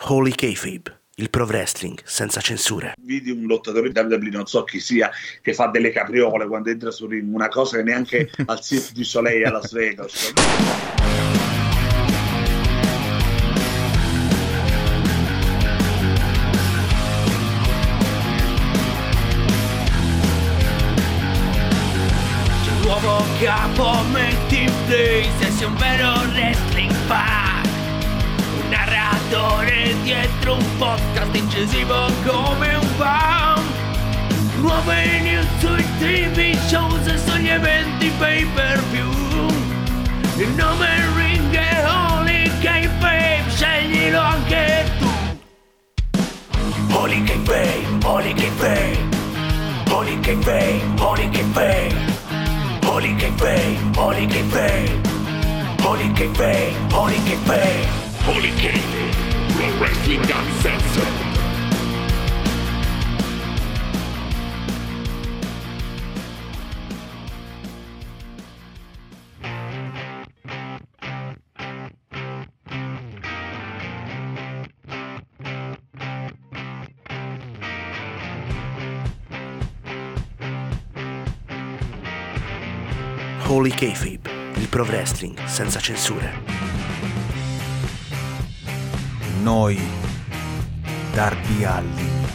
Holy Kayfabe, il pro wrestling senza censure. Vidi un lottatore di WWE, non so chi sia, che fa delle capriole quando entra su ring, una cosa che neanche al Cirque du Soleil a Las Vegas. Nuovo capo metti in play se sei un vero wrestling fan narratore dietro un podcast incisivo come un fan Nuove news sui tv shows e sugli eventi pay per view Il nome ring è Holy K-Babe, sceglilo anche tu. Holy K-Babe, Holy K-Babe. Holy K-Babe, Holy K-Babe. Holy K-Babe, Holy K-Babe. Holy K-Babe, Holy K-Babe Holy K-Babe, Pro Wrestling Uncensored. Holy Kayfabe, il pro wrestling senza censure. Noi, Darby Allin,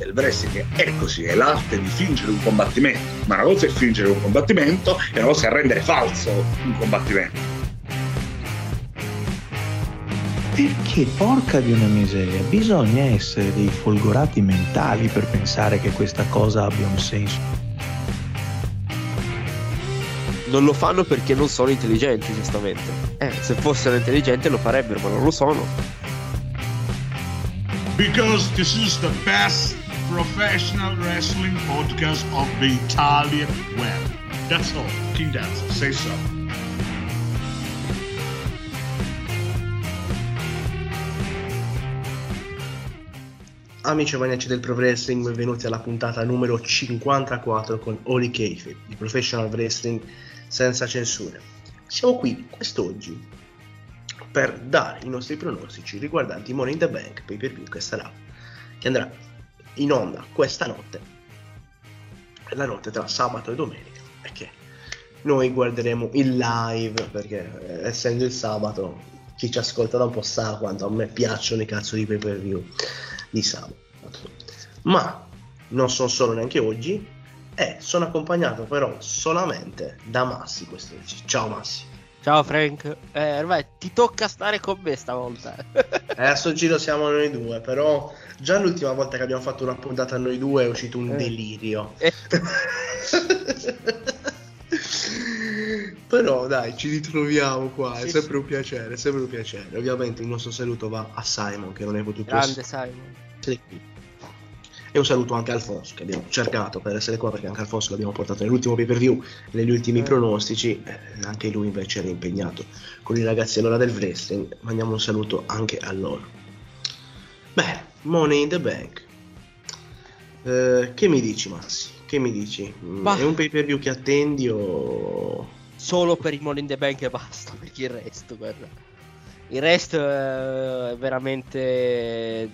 Il wrestling è così, è l'arte di fingere un combattimento, ma una cosa è fingere un combattimento e una cosa è rendere falso un combattimento. Perché, porca di una miseria, bisogna essere dei folgorati mentali per pensare che questa cosa abbia un senso. Non lo fanno perché non sono intelligenti, giustamente. Eh, se fossero intelligenti lo farebbero, ma non lo sono. Because this is the best professional wrestling podcast of the Italian web. That's all. King Dance, say so. Amici e maniaci del Pro Wrestling, benvenuti alla puntata numero 54 con Holy Kayfabe, di Professional Wrestling senza censure. Siamo qui quest'oggi per dare i nostri pronostici riguardanti Money in the Bank pay per view che sarà che andrà in onda questa notte, la notte tra sabato e domenica, perché noi guarderemo il live perché eh, essendo il sabato chi ci ascolta da un po' sa quanto a me piacciono i cazzo di pay per view di sabato. Ma non sono solo neanche oggi, e sono accompagnato però solamente da Massi quest'oggi. Ciao Massi. Ciao Frank. Eh, ormai ti tocca stare con me stavolta. Eh, a sto giro siamo noi due, però già l'ultima volta che abbiamo fatto una puntata noi due è uscito un Eh. delirio. Eh. però dai, ci ritroviamo qua, è Sì, sempre un piacere, è sempre un piacere. Ovviamente il nostro saluto va a Simon che non è potuto Grande Simon. essere qui. E un saluto anche a Alfonso che abbiamo cercato per essere qua perché anche Alfonso l'abbiamo portato nell'ultimo pay per view, negli ultimi pronostici, eh, anche lui invece era impegnato con i ragazzi all'ora del wrestling, mandiamo un saluto anche a loro. Beh, Money in the Bank. Eh, che mi dici Massi? Che mi dici? Mm, Bah. È un pay per view che attendi o... Solo per il Money in the Bank e basta, perché il resto, guarda. Il resto eh, è veramente...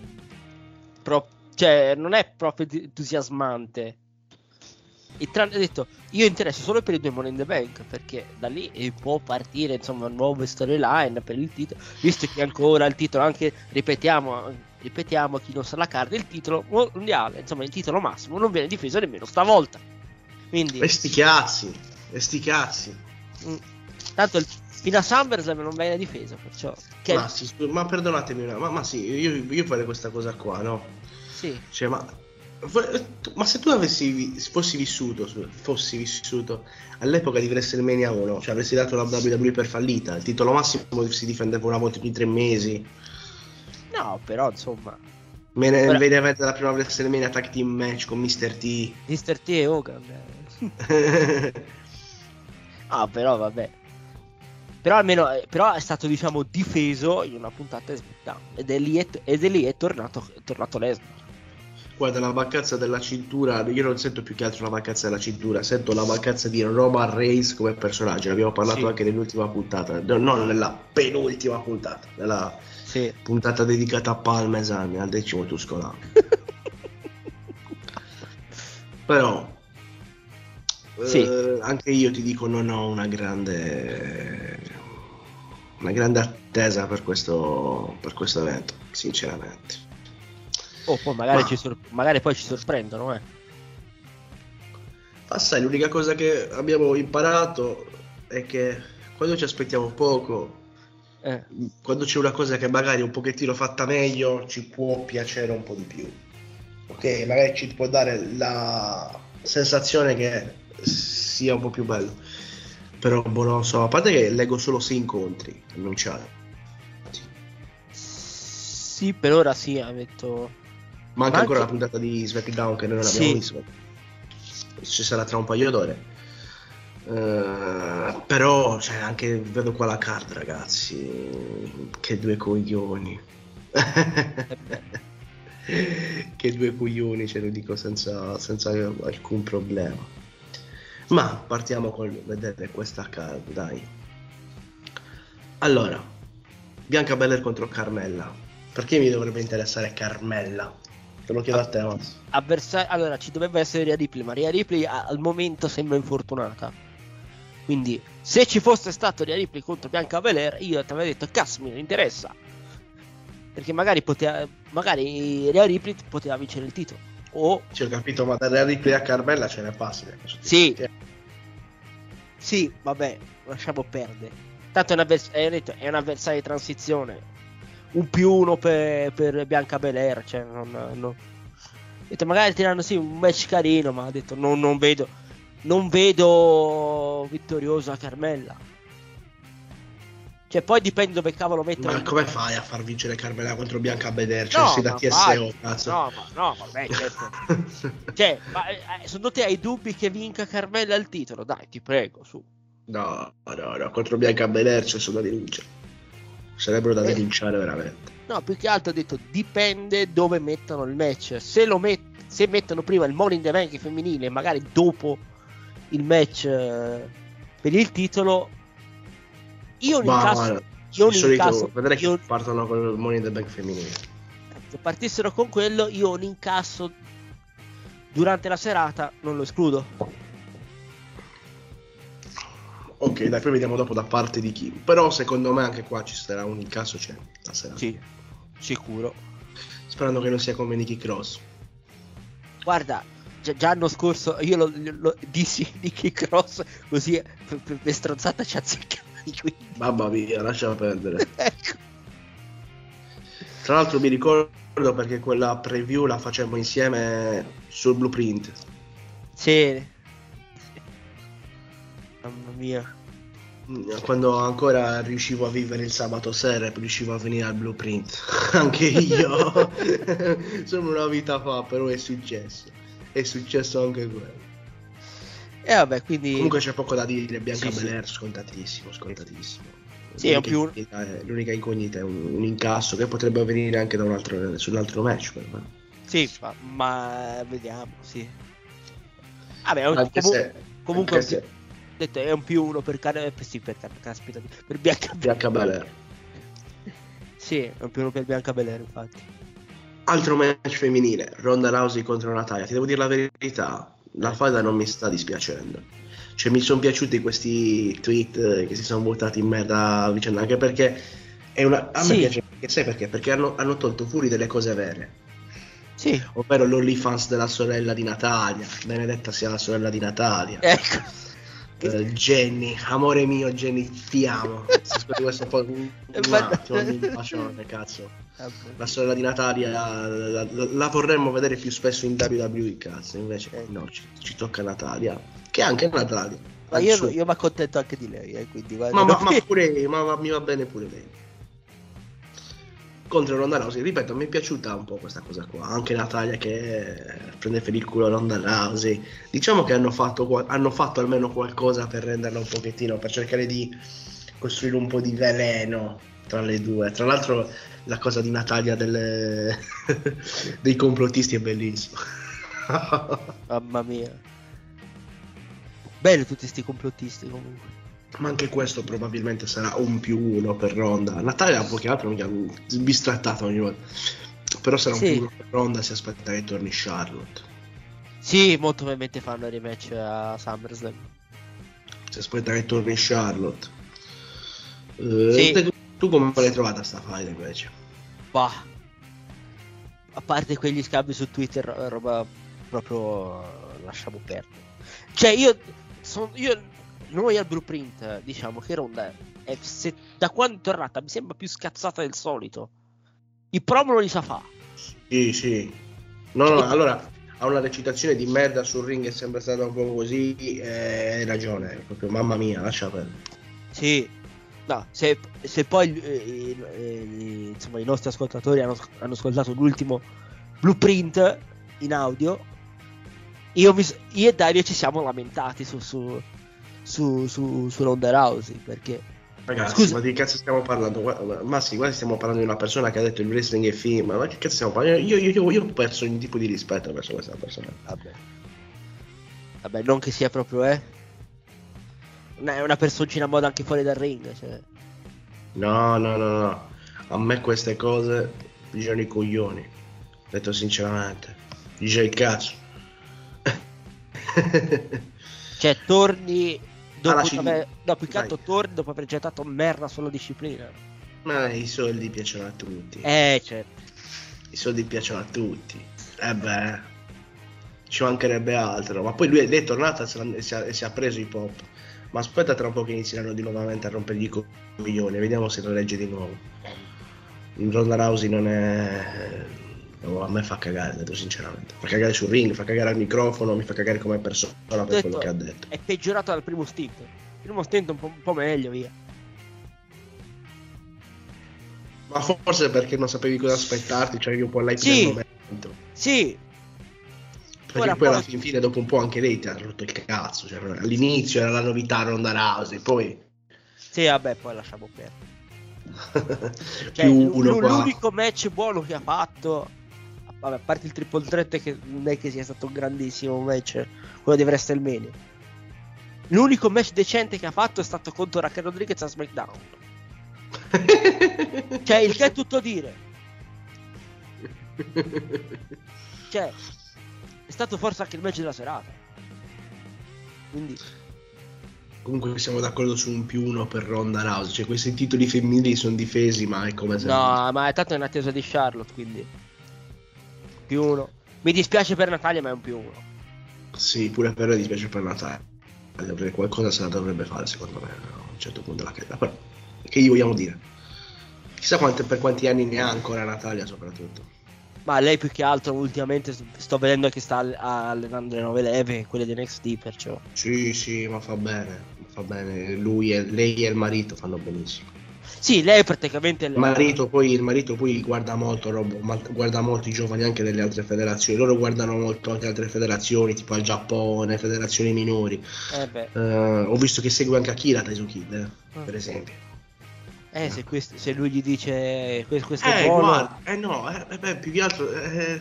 pro- cioè, non è proprio entusiasmante. E tra- detto, io interesso solo per i due Money in the Bank, perché da lì eh, può partire, insomma, nuove storyline per il titolo, visto che ancora il titolo, anche, ripetiamo, ripetiamo, chi non sa la carta, il titolo mondiale, insomma, il titolo massimo non viene difeso nemmeno stavolta. Quindi... E sti cazzi, e sti cazzi. Mm. Tanto il, fino a SummerSlam non viene difeso, perciò... Che Ma, sì, ma perdonatemi, ma, ma sì, io, io farei questa cosa qua, no? Sì, Cioè, ma, ma se tu avessi fossi vissuto, su- fossi vissuto all'epoca di WrestleMania 1, cioè avresti dato la WWE per fallita, il titolo massimo si difendeva una volta ogni tre mesi, no, però insomma, me ne vedi avere la prima WrestleMania tag team match con Mr. T. Mr. T e Hogan. eh. Ah, però vabbè. Però almeno eh, però è stato diciamo difeso in una puntata di SmackDown ed è lì è, ed è, lì è tornato, è tornato Lesnar. Guarda, la mancanza della cintura, io non sento più che altro la mancanza della cintura, sento la mancanza di Roman Reigns come personaggio. Ne abbiamo parlato Sì. anche nell'ultima puntata, no, non nella penultima puntata, nella Sì. puntata dedicata a Parmesan, al decimo tuscolano. Però, Sì. eh, anche io ti dico, non ho una grande, una grande attesa per questo, per questo evento, sinceramente. Oh, poi magari, Ma- ci sor- magari poi ci sorprendono, eh. Ma sai, l'unica cosa che abbiamo imparato è che quando ci aspettiamo poco, Eh, quando c'è una cosa che magari un pochettino fatta meglio, ci può piacere un po' di più. Ok, magari ci può dare la sensazione che sia un po' più bello. Però, boh, non so, a parte che leggo solo sei incontri annunciati. Sì, per ora sì, ha detto... Manca Ma ancora la anche- puntata di SmackDown che noi non Sì. abbiamo visto. Ci sarà tra un paio d'ore. Eh, però cioè, anche vedo qua la card, ragazzi. Che due coglioni. che due coglioni, ce lo dico senza, senza alcun problema. Ma partiamo col vedere questa card, dai. Allora, Bianca Belair contro Carmella. Perché mi dovrebbe interessare Carmella? Te lo chiedo a te, Max. Avversa- allora, ci dovrebbe essere Rhea Ripley, ma Rhea Ripley a- al momento sembra infortunata. Quindi, se ci fosse stato Rhea Ripley contro Bianca Belair, io ti avrei detto, cazzo, mi interessa. Perché magari poteva, magari Rhea Ripley poteva vincere il titolo. O, Ci ho capito, ma da Ripley a Carmella ce n'è facile. Sì. sì, vabbè, lasciamo perdere. Tanto è un, avvers- è un avversario di transizione. Un più uno per, per Bianca Belair. Cioè, non, non- detto, magari tirano sì un match carino, ma ha detto, non, non vedo. Non vedo vittoriosa Carmella. Cioè, poi dipende dove cavolo mettono. Ma come fai a far vincere Carmella contro Bianca Belair? Cioè, No, sei da TSO, cazzo. No, ma, no, vabbè, certo. cioè, ma, eh, secondo te hai dubbi che vinca Carmella il titolo? Dai, ti prego, su. No, no, no, contro Bianca Belair c'è solo da denunciare. Sarebbero da Eh. denunciare veramente. No, più che altro ho detto dipende dove mettono il match. Se lo met- se mettono prima il in the Bank femminile, magari dopo il match eh, per il titolo, io incasso. guarda, Io non solito incasso. vedrai che Io, partono con il in the Bank femminile. se partissero con quello, io un incasso durante la serata non lo escludo. Ok, dai, poi vediamo dopo da parte di chi. Però secondo me anche qua ci sarà un incasso c'è la sera. Sì, sicuro. Sperando che non sia come Nicky Cross. Guarda, già, l'anno scorso io lo, lo- dissi Nicky Cross così per, per, per stronzata ci azzeccai. Quindi, Mamma mia, lascia perdere. ecco. Tra l'altro mi ricordo perché quella preview la facemmo insieme sul blueprint. Sì. Mamma mia. Quando ancora riuscivo a vivere il sabato sera e riuscivo a venire al blueprint. Anche io. Sono una vita fa, però è successo. È successo anche quello. E vabbè, quindi... Comunque c'è poco da dire, Bianca Sì, sì. Belair scontatissimo, scontatissimo. Sì, L'unica più- incognita è- L'unica incognita è un, un incasso che potrebbe avvenire anche da un altro, sull'altro match. però. Sì, ma, ma vediamo, sì. Vabbè, è un- Anche comu- se, comunque se detto, è un più uno per car- eh, sì, per car- caspita, per Bianca Bianca Belair. Sì, è un più uno per Bianca Belair, infatti. Altro match femminile, Ronda Rousey contro Natalia. Ti devo dire la verità, la faida non mi sta dispiacendo. Cioè mi sono piaciuti questi tweet eh, che si sono buttati in merda a vicenda, anche perché è una... a me Sì. piace, perché sai perché? Perché hanno, hanno tolto fuori delle cose vere, Sì, ovvero l'OnlyFans della sorella di Natalia, benedetta sia la sorella di Natalia. ecco. Eh, Jenny, amore mio Jenny, ti amo. Ascolti questo po'... Mando un bacione, cazzo. La sorella di Natalia la, la- la vorremmo vedere più spesso in WWE, cazzo. Invece Eh. no, ci, ci tocca Natalia. Che anche Natalia. Ma io, io mi accontento anche di lei, eh, quindi guarda, ma, ma- ma pure ma, ma mi va bene pure lei. Contro Ronda Rousey, ripeto, mi è piaciuta un po' questa cosa qua. Anche Natalia che prende per il culo Ronda Rousey. Diciamo che hanno fatto, hanno fatto almeno qualcosa per renderla un pochettino, per cercare di costruire un po' di veleno tra le due. Tra l'altro la cosa di Natalia delle... dei complottisti è bellissima. Mamma mia. Belli tutti sti complottisti comunque. Ma anche questo probabilmente sarà un più uno per Ronda. Natalia un po' che altro mi ha bistrattato ogni volta. Però sarà un Sì. più uno per Ronda si aspetta che torni Charlotte. Sì, molto probabilmente fanno il rematch a SummerSlam. Si aspetta che torni Charlotte. Eh, Sì. te- tu come l'hai trovata sta fight invece? Bah. A parte quegli scambi su Twitter, ro- roba proprio lasciamo perdere. Cioè, io, son- io noi al blueprint diciamo che Ronda è, se- da quando è tornata mi sembra più scazzata del solito. I promo non li sa fa. Sì, sì. No, no, allora ha una recitazione di merda sul ring è sempre stata un po' così. eh, hai ragione, proprio mamma mia, lascia perdere. Sì. No, se, se poi eh, eh, insomma, i nostri ascoltatori hanno, hanno ascoltato l'ultimo blueprint in audio, io, mi, io e Dario ci siamo lamentati su, su, su, su, su Ronda Rousey perché Ragazzi, Scusa. ma di che cazzo stiamo parlando? Guarda, ma sì, guarda, stiamo parlando di una persona che ha detto il wrestling è film. Ma che cazzo stiamo parlando? Io, io, io, io ho perso ogni tipo di rispetto verso questa persona. Vabbè. Vabbè, non che sia proprio, eh. È una personcina a moda anche fuori dal ring. Cioè. No, no, no, no. A me queste cose pigiano i coglioni. Detto sinceramente. Dice il cazzo. Cioè, torni. Dopo, aver- che Vai. altro torni dopo aver gettato merda sulla disciplina. Ma i soldi piacciono a tutti. Eh, certo. I soldi piacciono a tutti. Eh beh, ci mancherebbe altro. Ma poi lui lei è tornata e si, si ha preso i pop. Ma aspetta tra un po' che inizieranno di nuovamente a rompergli i coglioni. Vediamo se lo legge di nuovo. Ronda Rousey non è. No, a me fa cagare, detto sinceramente. Fa cagare sul ring, fa cagare al microfono, mi fa cagare come persona per Detto- quello che ha detto. È peggiorato dal primo stint. Il primo stint un po', un po' meglio, via. Ma forse perché non sapevi cosa aspettarti, cioè un po' l'hype Sì. del momento. Sì, Perché Ora poi alla fin fine dopo un po' anche lei ti ha rotto il cazzo. Cioè, all'inizio era la novità Ronda Rousey, poi sì, vabbè, poi lasciamo perdere. Cioè, l- l'unico match buono che ha fatto, vabbè, a parte il triple threat che non è che sia stato un grandissimo match, quello di WrestleMania. L'unico match decente che ha fatto è stato contro Raquel Rodriguez a SmackDown. Cioè, il che è tutto dire. Cioè, è stato forse anche il match della serata. Quindi, Comunque siamo d'accordo su un più uno per Ronda Rousey. Cioè, questi titoli femminili sono difesi, ma è come se. no, ma è tanto in attesa di Charlotte, quindi. Più uno. Mi dispiace per Natalia, ma è un più uno. Sì, pure per me dispiace per Natalia. Perché qualcosa se la dovrebbe fare, secondo me, a un certo punto della carriera. Però, che gli vogliamo dire? Chissà quante- per quanti anni ne ha ancora Natalia, soprattutto. Ma lei più che altro ultimamente st- sto vedendo che sta all- allenando le nuove leve, quelle di NXT, perciò. Sì, sì, ma fa bene. Fa bene. Lui e, lei e il marito fanno benissimo. Sì, lei è praticamente... Il marito poi, il marito poi guarda molto, robo- ma- guarda molto i giovani anche delle altre federazioni. Loro guardano molto anche altre federazioni, tipo al Giappone, federazioni minori. Eh beh, Eh, ho visto che segue anche Akira Taizu Kid, eh, Ah. per esempio. eh, se, questo- se lui gli dice "Que- questo è Eh, buono... guarda, eh no, eh, eh, beh, più che altro eh,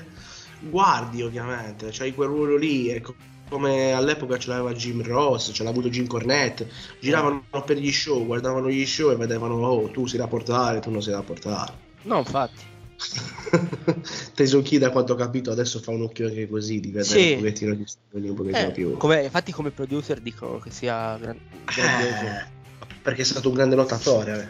guardi ovviamente, c'hai quel ruolo lì, ecco, come all'epoca ce l'aveva Jim Ross, ce l'ha avuto Jim Cornette, giravano per gli show, guardavano gli show e vedevano, oh, tu sei da portare, tu non sei da portare. No, infatti. Taizu Kid, da quanto ho capito, adesso fa un occhio anche così, di vedere Sì. un pochettino di stagioni un pochettino Eh, più... come- infatti come producer dicono che sia gran- grandioso. Eh, perché è stato un grande lottatore.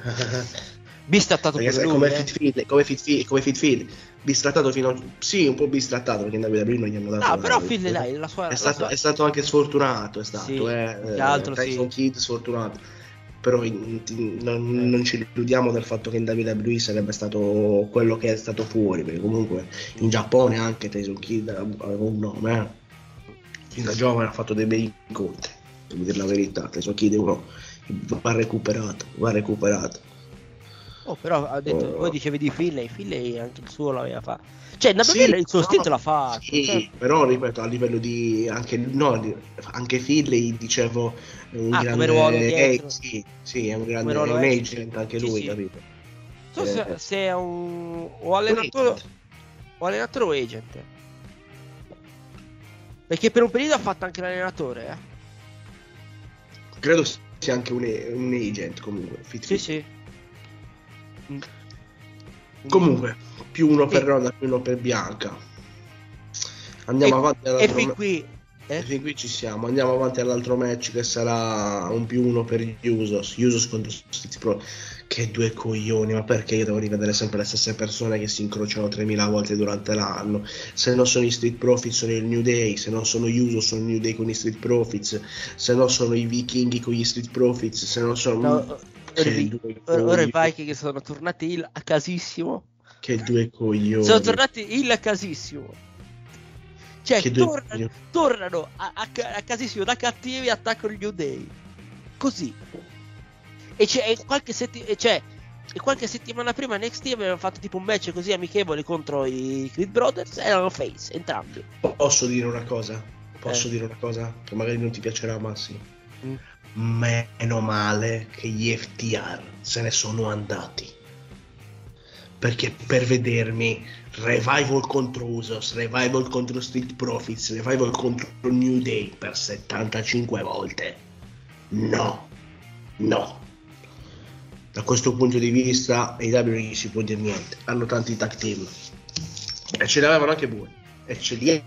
Bistrattato Perché lui, come eh. fit field, come fit field, come fit field, bistrattato fino a... Sì, un po' bistrattato perché in WWE non gli hanno dato... No, però Phil dai, la sua... è, la stato, sua- è stato anche sfortunato, è stato, Sì, eh, più che altro Tyson sì. Kidd sfortunato. Però in- in- non, Eh. non ci illudiamo del fatto che in WWE sarebbe stato quello che è stato fuori, perché comunque in Giappone anche Tyson Kidd aveva un nome, eh. Fin da giovane ha fatto dei bei incontri, devo dire la verità, Tyson Kidd è uno va recuperato, va recuperato. Oh, però ha detto, Oh. voi dicevi di Finlay, Finlay anche il suo l'aveva fatto. Cioè, in Sì, il suo no, stint l'ha fatto. Sì, cioè- però ripeto, a livello di anche, no, anche Finlay dicevo è un Ah, come grande ruolo eh, sì, sì, è un grande è un agent anche lui, sì. capito? so se, Eh, se è un o allenatore o allenatore o agent. Perché per un periodo ha fatto anche l'allenatore, eh. Credo sia anche un, un agent comunque. fit Sì, fit. sì. Mm. Comunque, più uno per. Ronda, più uno per Bianca. Andiamo E- avanti E fin qui e eh? fin qui ci siamo. Andiamo avanti all'altro match che sarà un più uno per gli Usos. Usos contro Street Pro. Che due coglioni, ma perché io devo rivedere sempre le stesse persone che si incrociano 3000 volte durante l'anno? Se non sono i Street Profits sono il New Day, se non sono gli Usos sono il New Day con i Street Profits, se no sono i Vichinghi con gli Street Profits, se no sono... No, ora, i-. Viking sono tornati il a casissimo. Che due coglioni. Sono tornati il a casissimo. Cioè, tornano, tornano a, a a casissimo da cattivi e attaccano New Day. Così. E c'è qualche, setti- e qualche settimana prima NXT avevano fatto tipo un match così amichevole contro i Creed Brothers e erano face, entrambi. Posso dire una cosa? Posso Eh. dire una cosa che magari non ti piacerà Massimo? Mm. Meno male che gli FTR se ne sono andati. Perché per vedermi Revival contro Usos, Revival contro Street Profits, Revival contro New Day per 75 volte. No, no. Da questo punto di vista, ai W si può dire niente. Hanno tanti tag team. E ce li avevano anche buoni. E ce li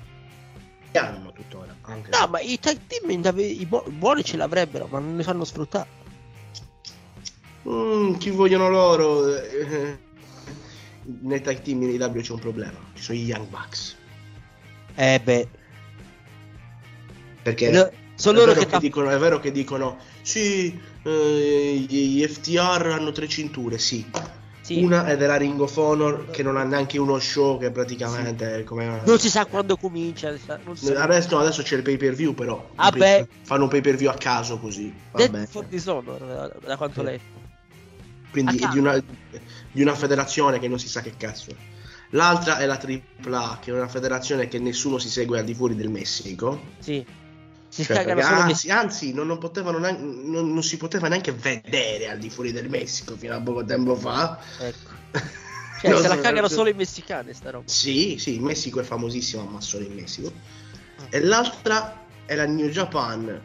hanno tuttora. Anche. No, ma i tag team in dave- i bu- buoni ce l'avrebbero, ma non ne fanno sfruttare. Mm, chi vogliono loro? nei tag team in AEW c'è un problema. Ci sono gli Young Bucks. Eh beh, Perché no, sono loro che, che dicono, è vero che dicono sì, eh, gli FTR hanno tre cinture, sì. Sì, Una è della Ring of Honor che non ha neanche uno show che praticamente è come... non si sa quando comincia. sa- Adesso, no, adesso c'è il pay per view però. Ah, beh. Fanno un pay per view a caso così. Vabbè. for Dishonor, da, da quanto Sì. letto. quindi di una, di una federazione che non si sa che cazzo è. L'altra è la AAA, che è una federazione che nessuno si segue al di fuori del Messico. Sì. Si Cioè, cagano perché solo anzi, anzi non, non neanche- non, non si poteva neanche vedere al di fuori del Messico fino a poco tempo fa. che- Ecco. Cioè, se la cagano solo i messicani, sta roba. Sì, sì, il Messico è famosissimo, ma solo in Messico. E l'altra è la New Japan,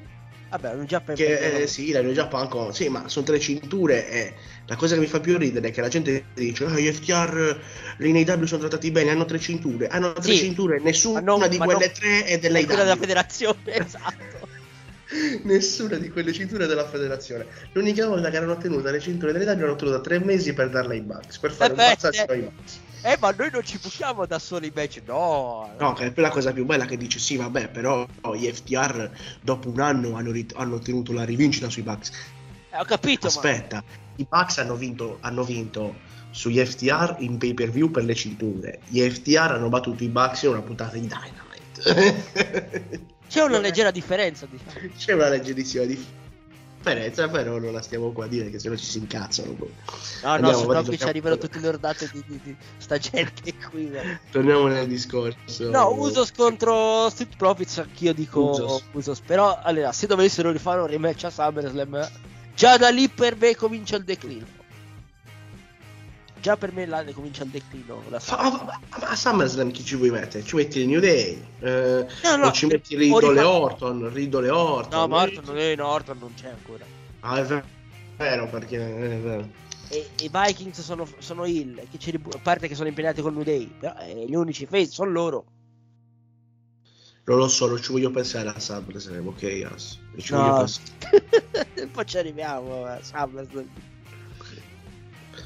Vabbè, hanno già per che eh, sì, la New Japan con, sì, ma sono tre cinture e la cosa che mi fa più ridere è che la gente dice ah, gli FTR l'NAW sono trattati bene, hanno tre cinture, hanno tre Sì. cinture, nessuna non- di quelle non- tre è è quella della federazione, esatto. Nessuna di quelle cinture della federazione. L'unica volta che erano tenute le cinture dell'Italia erano tenute tre mesi per darle ai Bucks, per fare Eh un passaggio eh. ai Bucks. Eh, ma noi non ci buttiamo da soli i match, no. No, che è la cosa più bella che dice sì, vabbè, però gli FTR dopo un anno hanno, rit- hanno ottenuto la rivincita sui Bucks. Eh, ho capito, Aspetta, i Bucks hanno vinto, hanno vinto sugli FTR in pay per view per le cinture. Gli FTR hanno battuto i Bucks in una puntata di Dynamite. ma c'è una leggera differenza, diciamo. C'è una leggerissima differenza, però non la stiamo qua a dire che se no ci si incazzano. poi. No, no, Andiamo se no avanti, qui ci arrivano tutte le ordate di, di- di sta gente qui. guarda. Torniamo nel discorso. No, Usos contro Street Profits, anch'io dico Usos. Usos. Però, allora, se dovessero rifare un rematch a SummerSlam, già da lì per me comincia il declino. Già per me là comincia il declino. La ma- ma- a SummerSlam chi ci vuoi mettere? Ci metti il New Day? Eh, No, no, o ci eh, metti o Riddle e rifa- Orton? Riddle e Orton? No, ma Orton non è, no, Orton non c'è ancora. Ah, è vero, è vero, perché è vero. E i Vikings sono, sono il, che ci ribu- a parte che sono impegnati con New Day, però eh, gli unici face sono loro. Non lo so, non ci voglio pensare a SummerSlam, ok? As? Non ci voglio No, pensare. poi ci arriviamo a SummerSlam.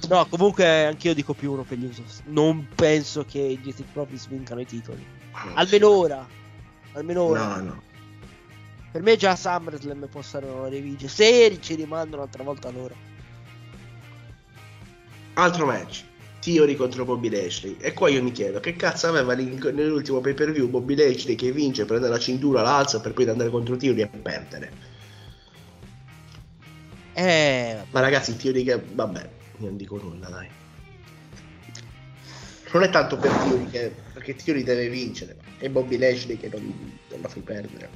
No, comunque anch'io dico più uno per gli Usos. Non penso che gli Street Profits vincano i titoli. Almeno ora. Almeno ora. No, no. Per me già SummerSlam possono rivincere. Se ci rimandano un'altra volta loro. Altro match. Theory contro Bobby Lashley. E qua io mi chiedo, che cazzo aveva nell'ultimo pay per view Bobby Lashley che vince, prende la cintura, la alza per poi andare contro Theory e perdere. Eh, Ma ragazzi, Theory che... Vabbè, non dico nulla, dai. Non è tanto per Theory che... Perché Theory deve vincere. E Bobby Lashley che non, non la fai perdere.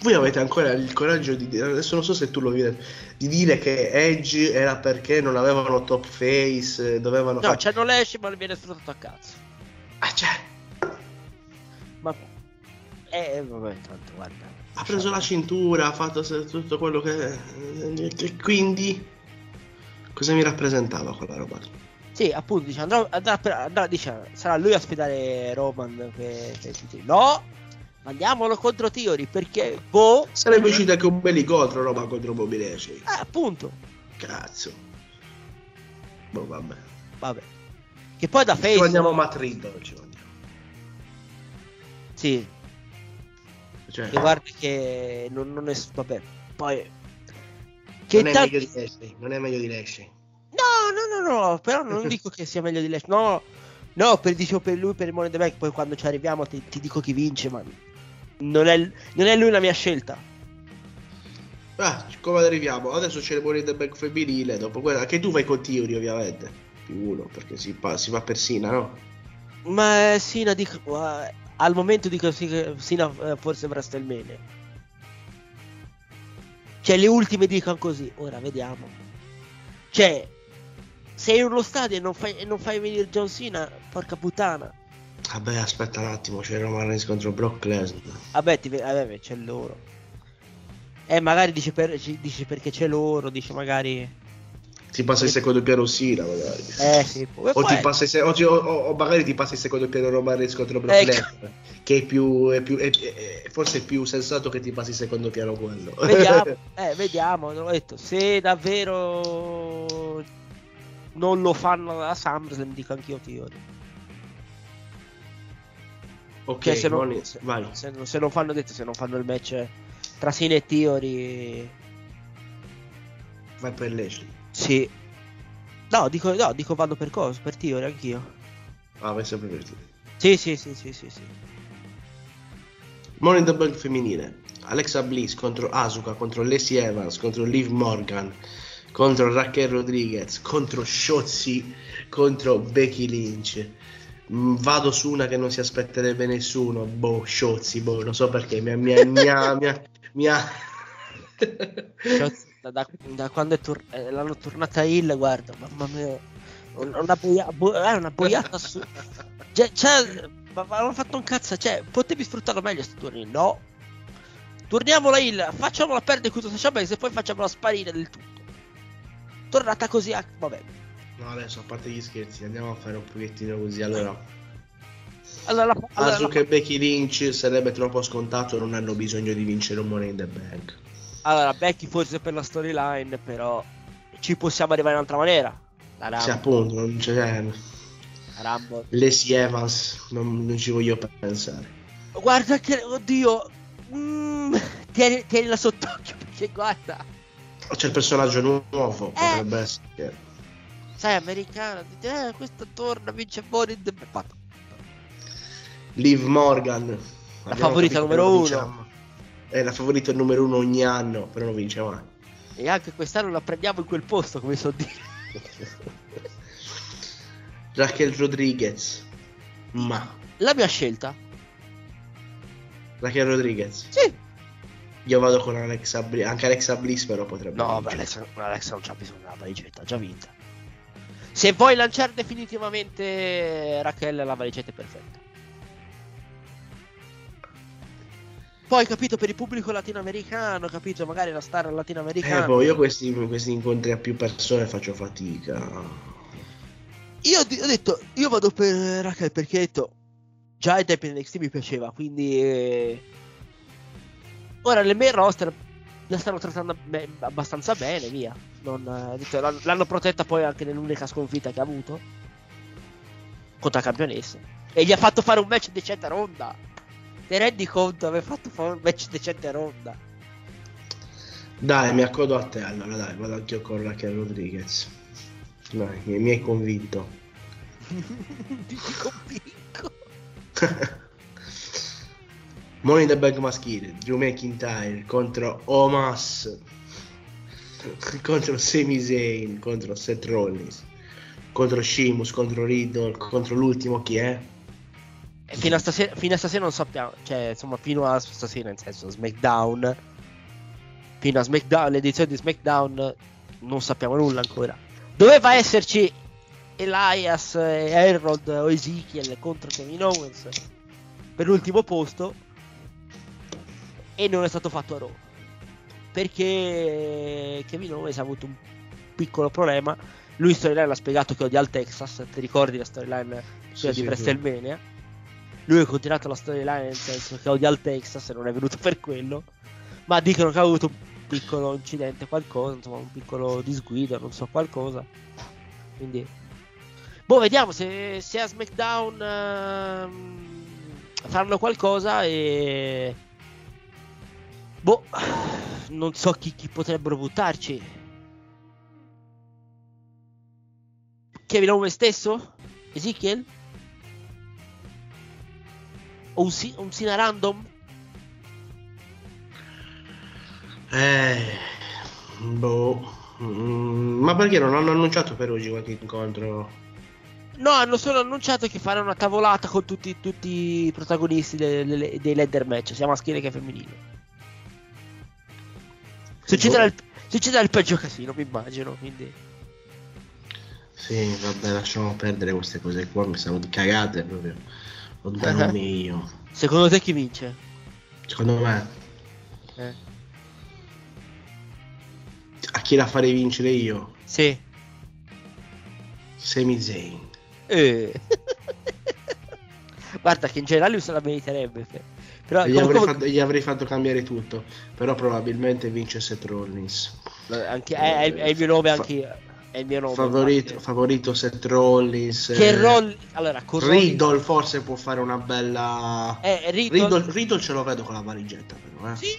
Voi avete ancora il coraggio di dire, adesso non so se tu lo vedi, di dire che Edge era perché non avevano top face, eh, dovevano No, fare... c'hanno l'Ash ma viene sfruttato a cazzo. Ah, cioè, Ma... Eh, vabbè, tanto, guarda. ha preso la cintura, ha fatto tutto quello che... e quindi... Cosa mi rappresentava quella roba? lì? Sì, appunto, dice, andrà, andrà, per- andrà- dice, sarà lui a sfidare Roman. Che, che- che- no, mandiamolo contro Theory perché, boh, Sarebbe uscito anche un belli contro roba contro Bobby Lashley. eh, appunto, Cazzo. Boh, vabbè. vabbè. Che poi da Ci face, mandiamo Matt Riddle, ci mandiamo. sì, Cioè, che guarda che non, non è, vabbè, poi... Che non è tanti- meglio di Lashley, non è meglio di Lashley. No, no, no, no, però non dico che sia meglio di Lash. No, no, per, dicevo per lui, per il Money the Bank, poi quando ci arriviamo ti, ti dico chi vince, ma non è, non è lui la mia scelta. Ah, come arriviamo? Adesso c'è il Money the Bank femminile, dopo quella che tu vai con Theory ovviamente. Più uno, perché si, pa- si va per Sina, no? Ma eh, Sina dico, eh, al momento dico Sina eh, forse WrestleMania. Cioè le ultime dicono così, ora vediamo. Cioè, sei in uno stadio e non fai, e non fai venire John Cena, porca puttana. Vabbè, aspetta un attimo, c'è Roman Reigns contro Brock Lesnar. Vabbè, ti, vabbè, c'è loro. Eh, magari dice, per, dice perché c'è loro, dice magari... Ti passa il secondo piano Sina, magari. Eh sì, O, può ti se- o, ti- o- o- magari ti passa il secondo piano Roman Reigns contro Brock Ecco. Che è più, è più è- è- forse è più sensato che ti passi il secondo piano quello. Vediamo, eh, vediamo, l'ho detto, se davvero non lo fanno da SummerSlam, dico anch'io Theory. ok, Cioè, se, non, se, se se non fanno, detto, se non fanno il match tra Cena e Theory, Vai per Lashley. Sì. No, dico, no, dico vado per cosa, per Theory anch'io. Ah, vai sempre per te. Sì, sì, sì, sì, sì, sì. In the Bank femminile. Alexa Bliss contro Asuka, contro Lacey Evans, contro Liv Morgan, contro Raquel Rodriguez, contro Shotzi, contro Becky Lynch. Mm, Vado su una che non si aspetterebbe nessuno. Boh, Shotzi, boh, non so perché. Mi ha. Mi ha, mi ha, da, da- da quando è tor- eh, l'hanno tornata Hill, guarda, mamma mia, un- una, boia- bo- eh, una boiata su. Cioè, cioè, ma, ma hanno fatto un cazzo, cioè, potevi sfruttarlo meglio sto turno, no? Torniamola Hill, facciamola perdere questo Sasha se poi facciamola sparire del tutto. Tornata così a... vabbè. No, adesso a parte gli scherzi, andiamo a fare un pochettino così. Allora, Allora, la, allora, Asuka e Becky Lynch sarebbe troppo scontato, non hanno bisogno di vincere un Money in the Bank. Allora, Becky forse per la storyline, però ci possiamo arrivare in un'altra maniera. La Rumble. Sì, appunto, non c'è. Rumble. Lacey Evans, non, non ci voglio pensare. Guarda che, oddio, mm, tieni, tienila sott'occhio perché guarda, C'è il personaggio nuovo, potrebbe essere. sai, americano, eh, questo torna, vince Money in the Bank. Liv Morgan. La favorita numero uno. mai. È la favorita numero uno ogni anno, però non vince mai. E anche quest'anno la prendiamo in quel posto, come so dire. Raquel Rodriguez. Ma. La mia scelta? Raquel Rodriguez. Sì. Io vado con Alexa Bliss. Anche Alexa Bliss però potrebbe No, beh, Alexa, Alexa non c'ha bisogno della valigetta, ha già vinta. Se vuoi lanciare definitivamente Raquel, la valigetta è perfetta. Poi, capito, per il pubblico latinoamericano, capito, magari la star latinoamericana. Eh, boh, io questi, questi incontri a più persone faccio fatica. Io ho di- detto, io vado per Raquel perché ho detto, già ai tempi NXT mi piaceva, quindi... eh, Ora le main roster la stanno trattando be- abbastanza bene, via. Non, detto, l'hanno, l'hanno protetta poi anche nell'unica sconfitta che ha avuto. Contro la campionessa. E gli ha fatto fare un match decente a ronda. Ti rendi conto aver fatto un match decente ronda? Dai, mi accodo a te allora, dai, vado anch'io con Raquel Rodriguez. Dai, mi, mi hai convinto. Ti convinco. Money the Bank maschile, Drew McIntyre contro Omas, contro Sami Zayn, contro Seth Rollins, contro Sheamus, contro Riddle, contro l'ultimo chi è? E fino a, stasera, fino a stasera non sappiamo, cioè insomma fino a stasera nel senso SmackDown, fino a SmackDown, l'edizione di SmackDown non sappiamo nulla ancora. Doveva esserci Elias Harold o Ezekiel contro Kevin Owens per l'ultimo posto e non è stato fatto a Raw. Perché Kevin Owens ha avuto un piccolo problema. Lui in storyline ha spiegato che odia il Texas ti ricordi la storyline Sì, di sì, WrestleMania lui ha continuato la storyline nel senso che odia il Texas e non è venuto per quello ma dicono che ha avuto un piccolo incidente qualcosa insomma un piccolo disguido non so qualcosa quindi boh vediamo se, se a SmackDown ehm, faranno qualcosa e boh non so chi, chi potrebbero buttarci Kevin Owens stesso? Ezekiel? O un, un Sina random? Eh, boh. Mm, ma perché non hanno annunciato per oggi qualche incontro? No, hanno solo annunciato che faranno una tavolata con tutti, tutti i protagonisti de- de- dei ladder match, sia maschile che femminile. Succederà il, succederà il peggio casino, mi immagino, quindi... Sì, vabbè, lasciamo perdere queste cose qua, mi sono di cagate proprio. Lontano io. Secondo te chi vince? Secondo me, Eh. a chi la farei vincere io? Sì. Semi Zayn. Eh. Guarda che in generale se la meriterebbe. Però Gli come- avrei, fatto, gli avrei fatto cambiare tutto, però probabilmente vince Seth Rollins. anche- è, è- è il mio nome anche io. È il mio nome. Favorito, favorito Seth Rollins. Che eh, Roll... Allora, con Rollins- Riddle forse può fare una bella... Eh, Riddle... Riddle, Riddle ce lo vedo con la valigetta però, eh. Sì.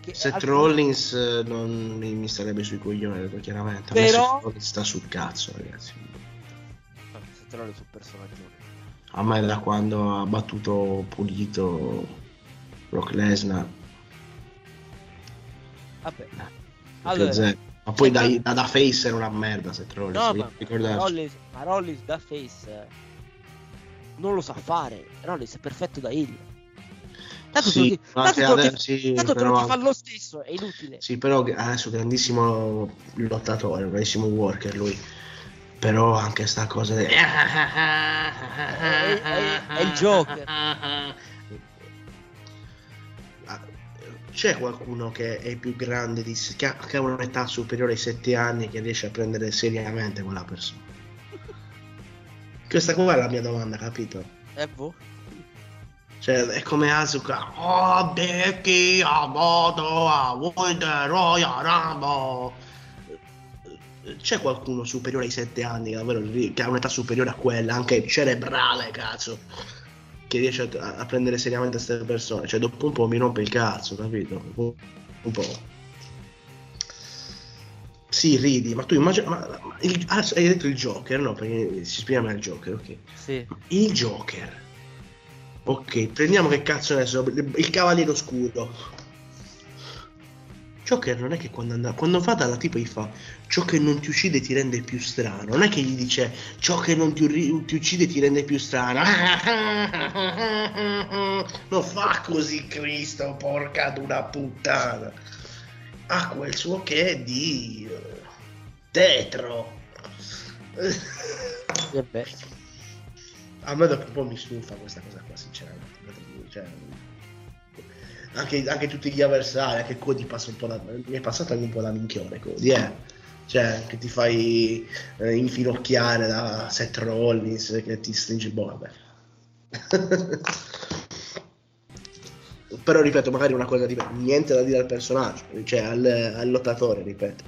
Che Seth alcuni- Rollins eh, non mi starebbe sui coglioni, detto chiaramente. Però- Rollins sta sul cazzo, ragazzi. Seth Rollins è un personaggio. A me da quando ha battuto pulito Brock Lesnar. Vabbè. Allora. Ma poi da, Seth- da, da face era una merda Seth Rollins. no, ma. Rollins, ma Rollins da face eh, non lo sa fare. Rollins è perfetto da heal. Tanto Sì, ma tanto adesso- sì, tanto però lo anche- fa lo stesso, è inutile. Sì, però adesso grandissimo lottatore, grandissimo worker lui. Però anche sta cosa de- È, è- è il Joker. C'è qualcuno che è più grande di che ha, che ha un'età superiore ai 7 anni che riesce a prendere seriamente quella persona? Questa qua è la mia domanda, capito? Eh, boh. Cioè, è come Asuka. Oh, Becky, a modo, a Wonder Royal Rumble. C'è qualcuno superiore ai 7 anni, davvero, che ha un'età superiore a quella, anche cerebrale, cazzo, che riesce a, a prendere seriamente queste persone. Cioè, dopo un po' mi rompe il cazzo, capito? Un, po'. Sì, ridi, ma tu immagina. Ma, ma il- ah, hai detto il Joker, no? Perché si spiega il Joker, ok. Sì. Il Joker. Ok, prendiamo che cazzo ne so, il Cavaliere Oscuro. Joker non è che quando, andrà, quando va dalla tipa gli fa ciò che non ti uccide ti rende più strano. Non è che gli dice ciò che non ti, ti uccide ti rende più strano. Non fa così Cristo, porca d'una puttana. Ha quel suo che di eh, tetro. Beh. A me dopo un po' mi stufa questa cosa qua, sinceramente. Cioè, anche, anche tutti gli avversari, anche Cody passa un po' da. Mi è passato anche un po' da minchione Cody, eh. Cioè, che ti fai eh, infinocchiare da Seth Rollins, che ti stringe il vabbè. Però ripeto, magari una cosa di niente da dire al personaggio, cioè al, al lottatore, ripeto.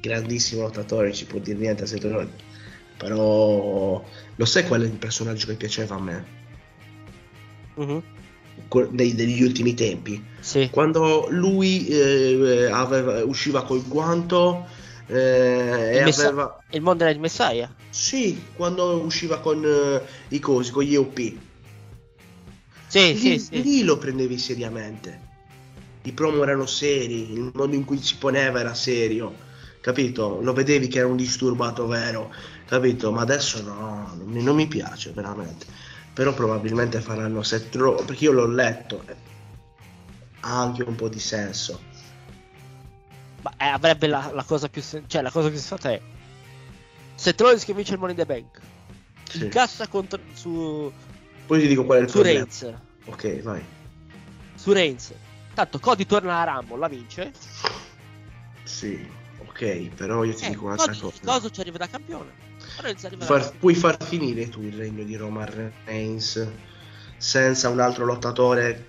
Grandissimo lottatore, ci può dire niente a Seth Rollins. Però lo sai qual è il personaggio che piaceva a me? Mhm. Que- dei- degli ultimi tempi? Sì. Quando lui eh, aveva- usciva col guanto eh, e Il messa- aveva... Il Monday Night Messiah? Sì, quando usciva con eh, i cosi, con gli EOP. Sì, lì, sì, sì. lì lo prendevi seriamente. I promo erano seri, il modo in cui si poneva era serio, capito? Lo vedevi che era un disturbato vero, capito? Ma adesso no, non mi, non mi piace veramente. Però probabilmente faranno Seth Rollins, perché io l'ho letto, eh, ha anche un po' di senso. Ma eh, avrebbe la, la cosa più sen- cioè la cosa più sensata è Seth Rollins che vince il Money in the Bank Sì. incassa contro su, Poi ti dico qual è il su problema. Reigns Ok, vai. su Reigns tanto Cody torna alla Rumble la vince Sì, ok, però io ti eh, dico un'altra Cody, cosa. Coso ci arriva da campione Far- puoi far finire tu il regno di Roman Reigns senza un altro lottatore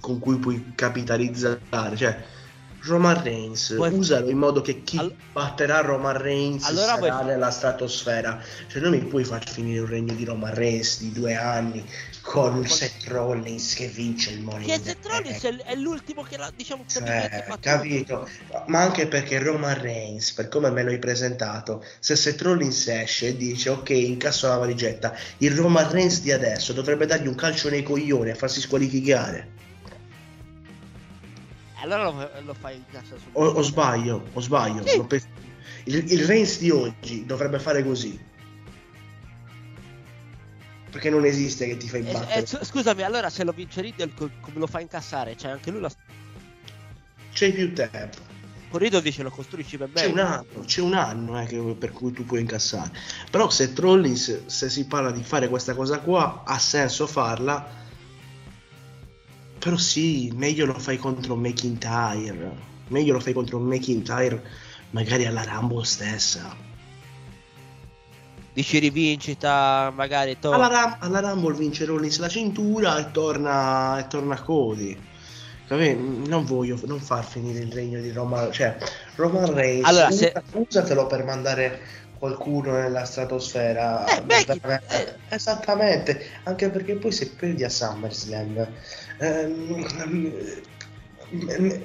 con cui puoi capitalizzare. Cioè, Roman Reigns, Vuoi- usalo in modo che chi All- batterà Roman Reigns Allora sarà vuoi- nella stratosfera. Cioè, non mi puoi far finire un regno di Roman Reigns di due anni con Seth Rollins che vince il Money che Seth Rollins è, l'ultimo che l'ha diciamo Cioè, capito? Ma anche perché Roman Reigns, per come me l'hai presentato, se Seth Rollins esce e dice ok, incasso la valigetta, il Roman Reigns di adesso dovrebbe dargli un calcio nei coglioni e farsi squalificare. allora lo, lo fai in cassa su O, o sbaglio, o sbaglio. Sì. Il, il Reigns di oggi dovrebbe fare così. Perché non esiste che ti fai Eh, battere. eh, su- scusami allora se lo vince Riddle co- come lo fa incassare c'è anche lui la C'è più tempo. con Riddle dice lo costruisci per C'è bene un anno, c'è un anno eh, che- per cui tu puoi incassare. Però se Rollins, se si parla di fare questa cosa qua, ha senso farla. Però sì, meglio lo fai contro McIntyre. Meglio lo fai contro McIntyre, magari alla Rumble stessa. Dici rivincita magari to- Alla, Ram- alla Rumble vince Rollins la cintura e torna, e torna Cody. Capì? Non voglio non far finire il regno di Roman, cioè Roman Reigns. Allora, se- usatelo per mandare qualcuno nella stratosfera. Eh, Becky, Veramente- Esattamente, anche perché poi se perdi a SummerSlam, ehm, ehm,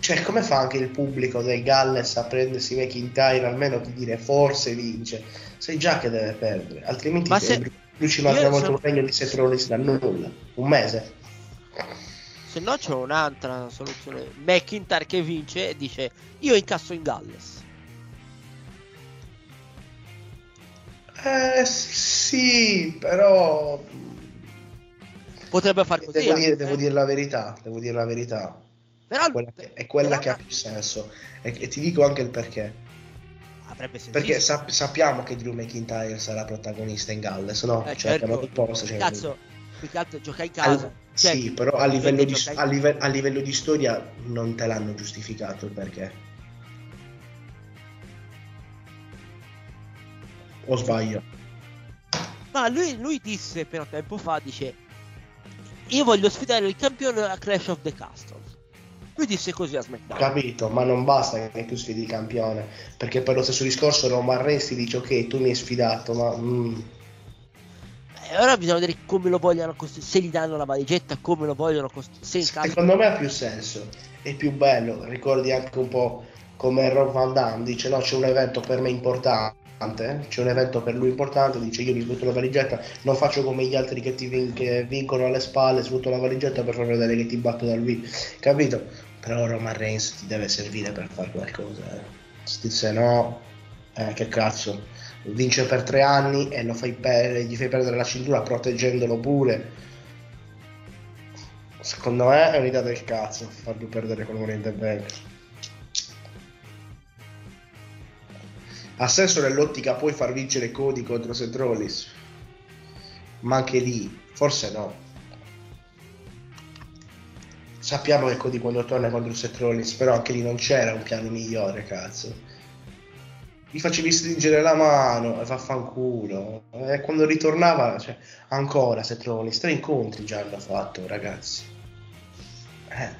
cioè come fa anche il pubblico del Galles a prendersi McIntyre almeno di dire forse vince? Sai già che deve perdere, altrimenti Ma se- bruci un'altra volta sono- un regno di Seth Rollins da nulla, un mese. se no c'è un'altra soluzione McIntyre che vince e dice io incasso in Galles Eh sì, però potrebbe far così devo, dire, devo eh. dire la verità, devo dire la verità. però Quella che- è quella però che ha più senso e, e ti dico anche il perché. Senso Perché sap- sappiamo che Drew McIntyre sarà protagonista in Galles, no? Eh, cioè, certo. risposto, cioè, cazzo più che altro gioca in al- casa Cioè, sì, però a livello, di, a, live- a livello di storia non te l'hanno giustificato il perché. O sbaglio? Ma lui, lui disse però tempo fa, dice io voglio sfidare il campione a Clash of the Castle. Lui disse così a SmackDown. Capito, ma non basta che tu sfidi il campione, perché per lo stesso discorso Roman Reigns ti dice ok, tu mi hai sfidato, ma mm, E ora bisogna vedere come lo vogliono costruire, se gli danno la valigetta, come lo vogliono costruire. Caso... secondo me ha più senso, è più bello, ricordi anche un po' come Rob Van Damme, dice no c'è un evento per me importante, c'è un evento per lui importante, dice io mi sfrutto la valigetta, non faccio come gli altri che ti vin- che vincono alle spalle, sfrutto la valigetta per far vedere che ti batto da lui, capito? Però Roman Reigns ti deve servire per fare qualcosa, eh. Se- no, eh, che cazzo, vince per tre anni e fai per- gli fai perdere la cintura proteggendolo pure. Secondo me è un'idea del cazzo farlo perdere con Money in the Bank. Ha senso nell'ottica puoi far vincere Cody contro Seth Rollins, ma anche lì forse no. Sappiamo che Cody quando torna contro Seth Rollins, però anche lì non c'era un piano migliore, cazzo. Gli facevi stringere la mano e vaffanculo. E quando ritornava, cioè, ancora Seth Rollins, tre incontri già hanno fatto, ragazzi. Eh.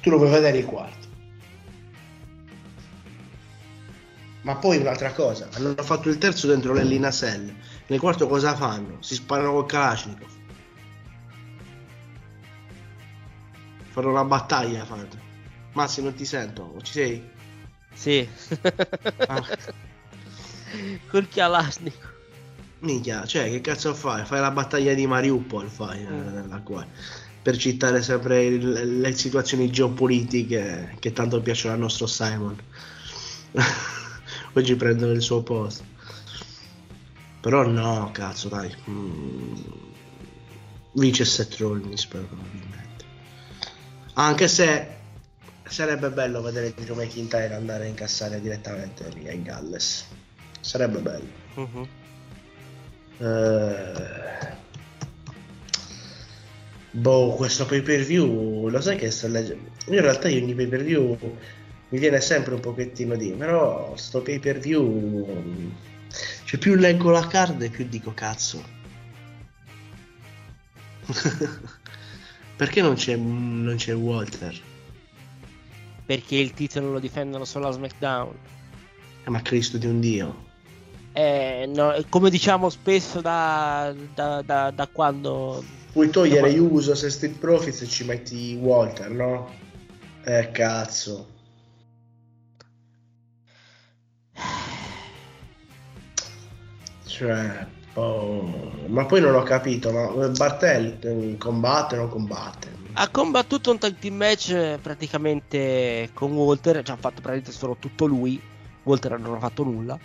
Tu lo vuoi vedere il quarto. Ma poi un'altra cosa, hanno fatto il terzo dentro l'Ellinasell. Nel quarto cosa fanno? Si sparano col Kalashnikov. Fanno una battaglia, fate. Mazzi, non ti sento, ci sei? Sì. Ah. Col Kalashnikov. Minchia, cioè, che cazzo fai? Fai la battaglia di Mariupol, fai, eh, la qua. Per citare sempre il- le situazioni geopolitiche che tanto piacciono al nostro Simon. Oggi prendono il suo posto. Però no, cazzo, dai. Mm. Vince Seth Rollins probabilmente. Anche se sarebbe bello vedere Drew McIntyre andare a incassare direttamente lì ai Galles. Sarebbe bello. Mhm. Eh, Boh, questo pay per view, lo sai che sto leggendo? Io in realtà ogni pay per view mi viene sempre un pochettino di, però sto pay per view, cioè più leggo la card più dico cazzo. Perché non c'è, non c'è Walter? Perché il titolo lo difendono solo a SmackDown. Eh, ma Cristo di un dio. Eh, no, come diciamo spesso da, da, da, da quando Puoi togliere No, ma- Usos e Street Profits e ci metti Walter, no? Eh, cazzo. Cioè, oh, ma poi non ho capito, ma Bartel eh, combatte o non combatte? ha combattuto un tag team match eh, praticamente con Walter, ci ha fatto praticamente solo tutto lui. Walter non ha fatto nulla.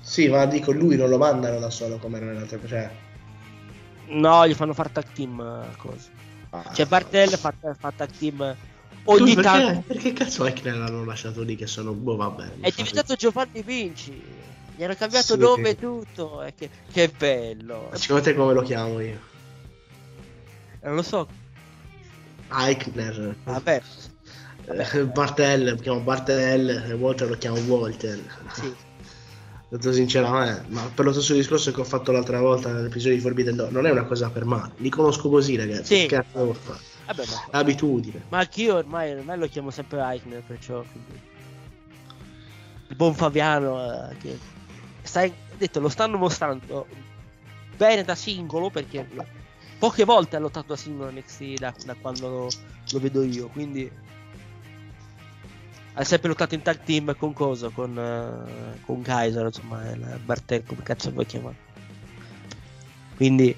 Sì, ma dico, lui non lo mandano da solo come erano le altre, cioè... No, gli fanno fare tag team eh, cose. ah. Cioè Bartel fa, fa tag team Tu ogni perché, tanto. perché cazzo Eichner l'hanno lasciato lì che sono... Boh, vabbè. È diventato Giovanni Vinci. Gli hanno cambiato Sì, nome e tutto. e che, che bello. Secondo te come lo chiamo io? Non lo so. Eichner. Vabbè, Eh, Bartel, lo chiamo Bartel, e Walter lo chiamo Walter. sì. Detto sinceramente, ma per lo stesso discorso che ho fatto l'altra volta nell'episodio di Forbidden Door, non è una cosa per male. Li conosco così, ragazzi. Sì. Che cazzo? Vabbè, ma, abitudine. ma anch'io ormai, ormai lo chiamo sempre Eichner, perciò. quindi. Il buon Fabiano, eh, che stai, detto, lo stanno mostrando bene da singolo perché poche volte ha lottato da singolo NXT da, da quando lo, lo vedo io. Quindi ha sempre lottato in tag team con Coso, con, eh, con Kaiser, insomma, il Bartel, come cazzo vuoi chiamare. Quindi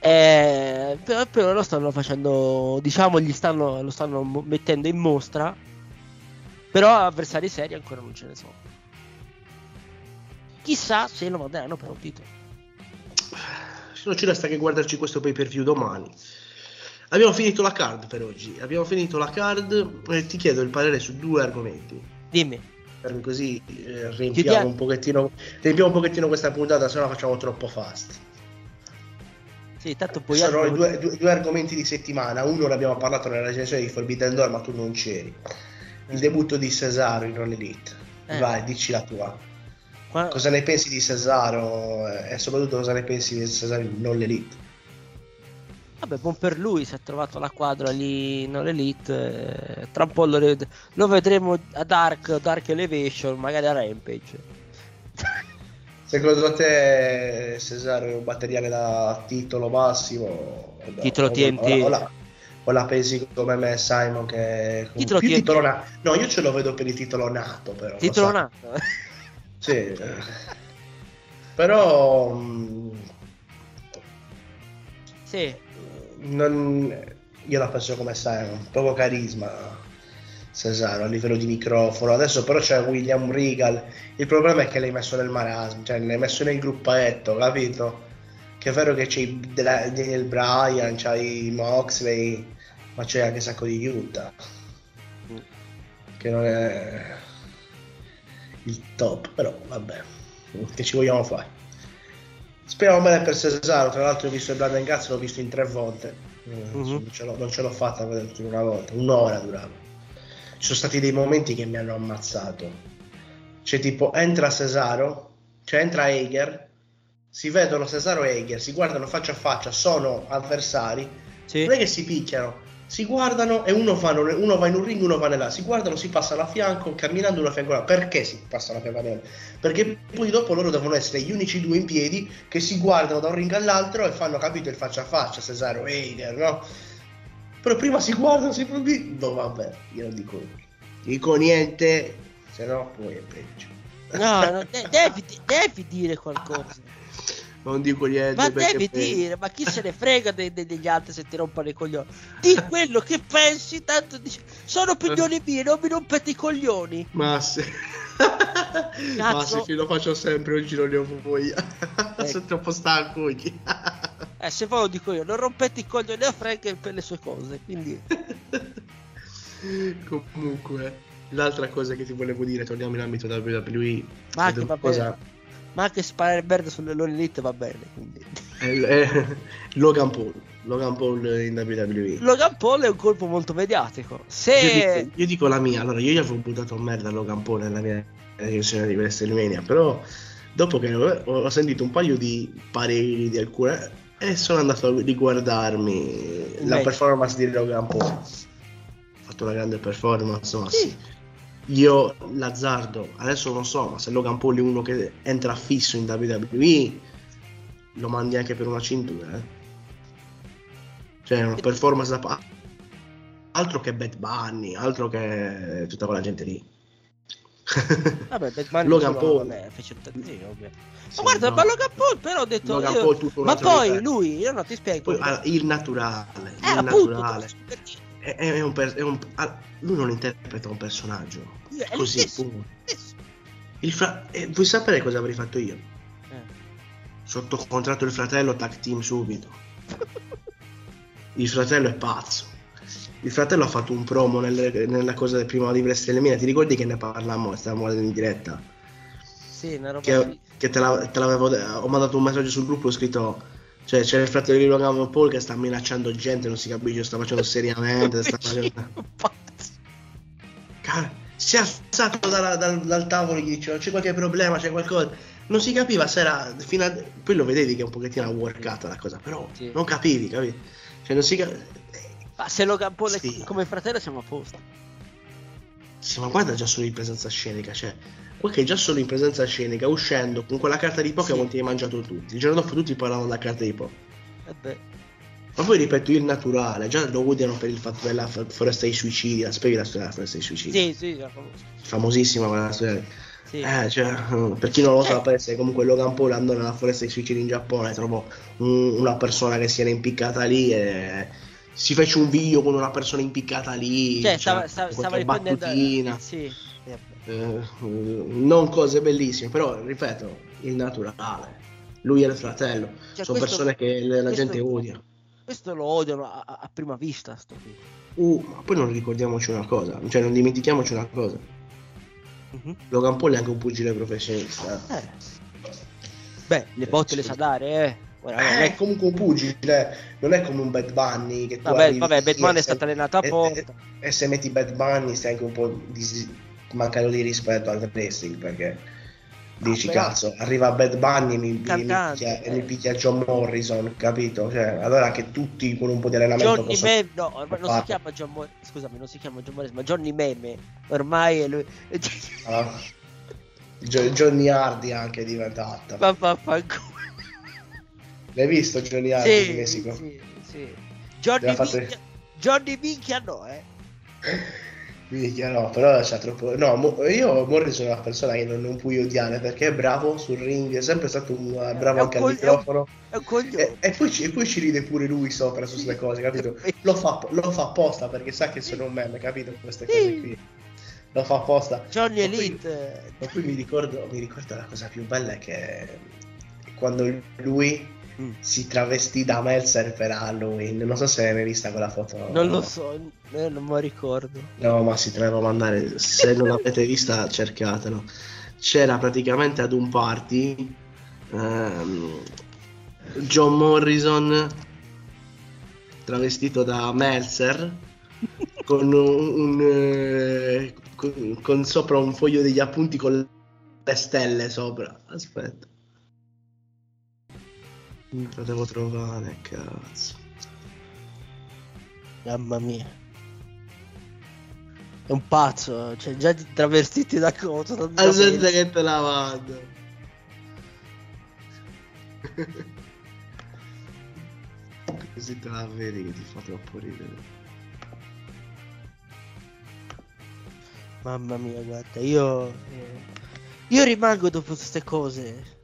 eh, però, però lo stanno facendo, diciamo, gli stanno, lo stanno mettendo in mostra. Però avversari seri ancora non ce ne sono. Chissà se lo manderanno per un titolo. Se non ci resta che guardarci questo pay per view domani. Abbiamo finito la card per oggi. Abbiamo finito la card e ti chiedo il parere su due argomenti. Dimmi, Per così eh, riempiamo Chiudiamo. un pochettino riempiamo un pochettino questa puntata, se no la facciamo troppo fast. sì, tanto poi Sono due, due- due argomenti di settimana. Uno l'abbiamo parlato nella recensione di Forbidden Door, ma tu non c'eri. Il debutto di Cesaro in All Elite. Eh. Vai, dici la tua. Qua- Cosa ne pensi di Cesaro eh, e soprattutto cosa ne pensi di Cesaro in All Elite? Vabbè, buon per lui, si è trovato la quadra lì in All Elite. eh, tra un po' lo, red- lo vedremo a Dark, Dark Elevation, magari a Rampage. Secondo te Cesaro è un materiale da titolo massimo? Titolo o, TNT. O, la, o la- pensi come me Simon che Titolo titolo na- No, io ce lo vedo per il titolo nato però. lo Titolo nato. Sì. Però mm, sì, non- io la penso come Simon, poco carisma Cesaro a livello di microfono. Adesso però c'è William Regal. Il problema è che l'hai messo nel marasma, cioè l'hai messo nel gruppetto, capito? Che è vero che c'è Daniel Bryan, c'hai Moxley, ma c'è anche un sacco di Utah. Che non è il top, però vabbè, che ci vogliamo fare. Speriamo bene per Cesaro, tra l'altro ho visto il Blood and Guts, l'ho visto in tre volte, Mhm. non, ce l'ho, non ce l'ho fatta una volta, un'ora durava. Ci sono stati dei momenti che mi hanno ammazzato. Cioè tipo entra Cesaro, cioè entra Hager, si vedono Cesaro e Hager, si guardano faccia a faccia, sono avversari, sì. non è che si picchiano, si guardano e uno, fanno- uno va in un ring, uno va nell'altro, si guardano, si passano a fianco, camminando uno a fianco all'altro. Perché si passano a fianco all'altro? Perché poi dopo loro devono essere gli unici due in piedi che si guardano da un ring all'altro e fanno capito il faccia a faccia, Cesaro e Hager, no? Però prima si guardano, si no vabbè, io non dico, dico niente, se no poi è peggio. No, no, de- devi, devi dire qualcosa. Non dico niente. Ma devi dire, ma chi se ne frega de- de- degli altri se ti rompono i coglioni? Di quello che pensi, tanto dici, sono opinioni mie, non mi rompete i coglioni. Ma se... Ma se lo faccio sempre, oggi non ne voglia. Ecco. Sono troppo stanco oggi. Eh, se poi lo dico io, non rompete i coglioni a Frank per le sue cose, quindi... Comunque, l'altra cosa che ti volevo dire, torniamo in ambito WWE. Ma una cosa- bene. Ma anche sparare verde sulle loro elite va bene, quindi... è- è Logan Paul. Logan Paul in WWE. Logan Paul è un colpo molto mediatico. Io Se... dico, io dico la mia, allora io gli avevo buttato merda a Logan Paul nella mia recensione di WrestleMania, però dopo che ho, sentito un paio di pareri di alcune e sono andato a riguardarmi la Meglio. performance di Logan Paul. Ha fatto una grande performance, ma Sì. sì. Io l'azzardo, adesso non so, ma se Logan Paul è uno che entra fisso in WWE, lo mandi anche per una cintura, eh. Cioè, una performance da pa- altro che Bad Bunny, altro che tutta quella gente lì. Vabbè, Batman Logan solo- Paul. vabbè, fece tantino, ovvio. Sì, ma guarda, no. ma Logan Paul però ho detto... Logan io- Paul ma poi livello. lui, io non ti spiego. Poi, ah, il naturale, eh, il appunto, naturale. È, è un per- è un- ah, lui non interpreta un personaggio. È Così, stesso. Il fra- eh, vuoi sapere cosa avrei fatto io? Eh. Sotto contratto il fratello, tag team subito. Il fratello è pazzo. Il fratello ha fatto un promo nelle- nella cosa del primo di WrestleMania. Ti ricordi che ne parlammo? Stavamo in diretta. Sì, una roba Che, che te, la- te l'avevo. Ho mandato un messaggio sul gruppo. Ho scritto. Cioè, c'è il fratello di Logan Paul che sta minacciando gente. Non si capisce, sta facendo seriamente. sta facendo... Si è alzato dalla- dal, dal tavolo e gli diceva c'è qualche problema, c'è qualcosa. Non si capiva se era fino a... Poi lo vedevi che è un pochettino workata la cosa, però Sì. non capivi, capi? Cioè non si capiva... Ma se Logan Paul è Sì. come fratello siamo a posto. Sì, ma guarda già solo in presenza scenica, cioè... Che già solo in presenza scenica, uscendo con quella carta di Pokémon Sì. ti hai mangiato tutti. Il giorno dopo tutti parlavano della carta di Pokémon. Eh beh. Ma poi ripeto, il naturale, già lo odiano per il fatto della foresta dei suicidi, la spieghi la storia della foresta dei suicidi? Sì, sì, la conosco. Famosissima quella storia. Sì. Eh, cioè, per chi non lo Eh. sapesse, comunque Logan Paul andò nella foresta dei suicidi in Giappone, trovò un- una persona che si era impiccata lì e si fece un video con una persona impiccata lì, Cioè, cioè, stava, stava, stava riprendendo... Sì. eh, eh, non cose bellissime, però ripeto, il naturale. Lui è il fratello, Cioè, sono questo- persone che la questo- gente odia. Questo lo odiano a, a- prima vista, sto qui. Uh, ma poi non ricordiamoci una cosa, cioè non dimentichiamoci una cosa. Mhm. Logan Paul è anche un pugile professionista. eh. Eh. Beh, le botte le sa dare, eh. Guarda, Eh, è- comunque un pugile, non è come un Bad Bunny che tu Vabbè, vabbè, Batman e è stato allenato e- apposta. E, e se metti Bad Bunny stai anche un po' di, mancato di rispetto al wrestling perché dici Vabbè. cazzo, arriva Bad Bunny e mi, mi, picchia, e eh. mi picchia John Morrison, capito? Cioè, allora che tutti con un po' di allenamento Johnny Meme, no, non si chiama John Morris, scusami, non si chiama John Morris, ma Johnny Meme. Ormai è lui. Ah. Johnny Hardy anche è diventato. Ma vaffanculo. L'hai visto Johnny in Sì, Messico? sì, sì. Johnny fatto- Minchia, Johnny Minchia no, eh. Minchia, no, però c'ha troppo. No, mo- io Morrison sono una persona che non, non puoi odiare perché è bravo sul ring, è sempre stato un, eh, bravo anche al cogli- microfono. È un coglione. E, e poi ci, e poi ci ride pure lui sopra su queste cose, capito? Lo fa, lo fa apposta perché sa che sono un meme, capito? Queste cose qui. Lo fa apposta. Johnny Ma poi- Elite. Ma poi mi ricordo, mi ricordo la cosa più bella è che quando lui Mm. si travestì da Meltzer per Halloween, non so se hai mai vista quella foto. Non lo so, eh, non me lo ricordo. No, ma si devo mandare. Se non l'avete vista, cercatelo. C'era praticamente ad un party ehm, John Morrison travestito da Meltzer con un, un, eh, con, con sopra un foglio degli appunti con le stelle sopra. Aspetta. Lo devo trovare, cazzo. Mamma mia. È un pazzo, cioè già ti travestiti da da Aspetta che te la mando. Così te la vedi che ti fa troppo ridere. Mamma mia, guarda, io... Io rimango dopo queste cose.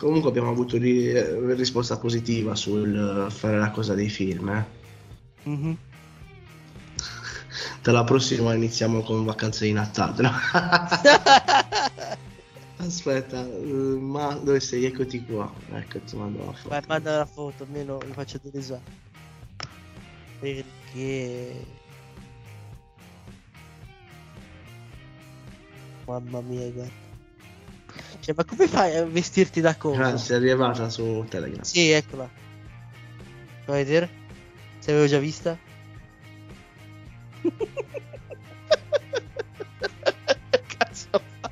Comunque abbiamo avuto ri- eh, risposta positiva sul fare la cosa dei film. eh. Mhm. la prossima iniziamo con vacanze di Natale. no? Aspetta, eh, ma dove sei? Eccoti qua. Ecco, ti mando la foto. Vai, manda la foto, almeno mi faccio delle risate. Perché... Mamma mia, guarda. Cioè, ma come fai a vestirti da cosa? Ah, sei arrivata su Telegram. Sì, eccola. Vuoi vedere? Se avevo già vista? Cazzo fa?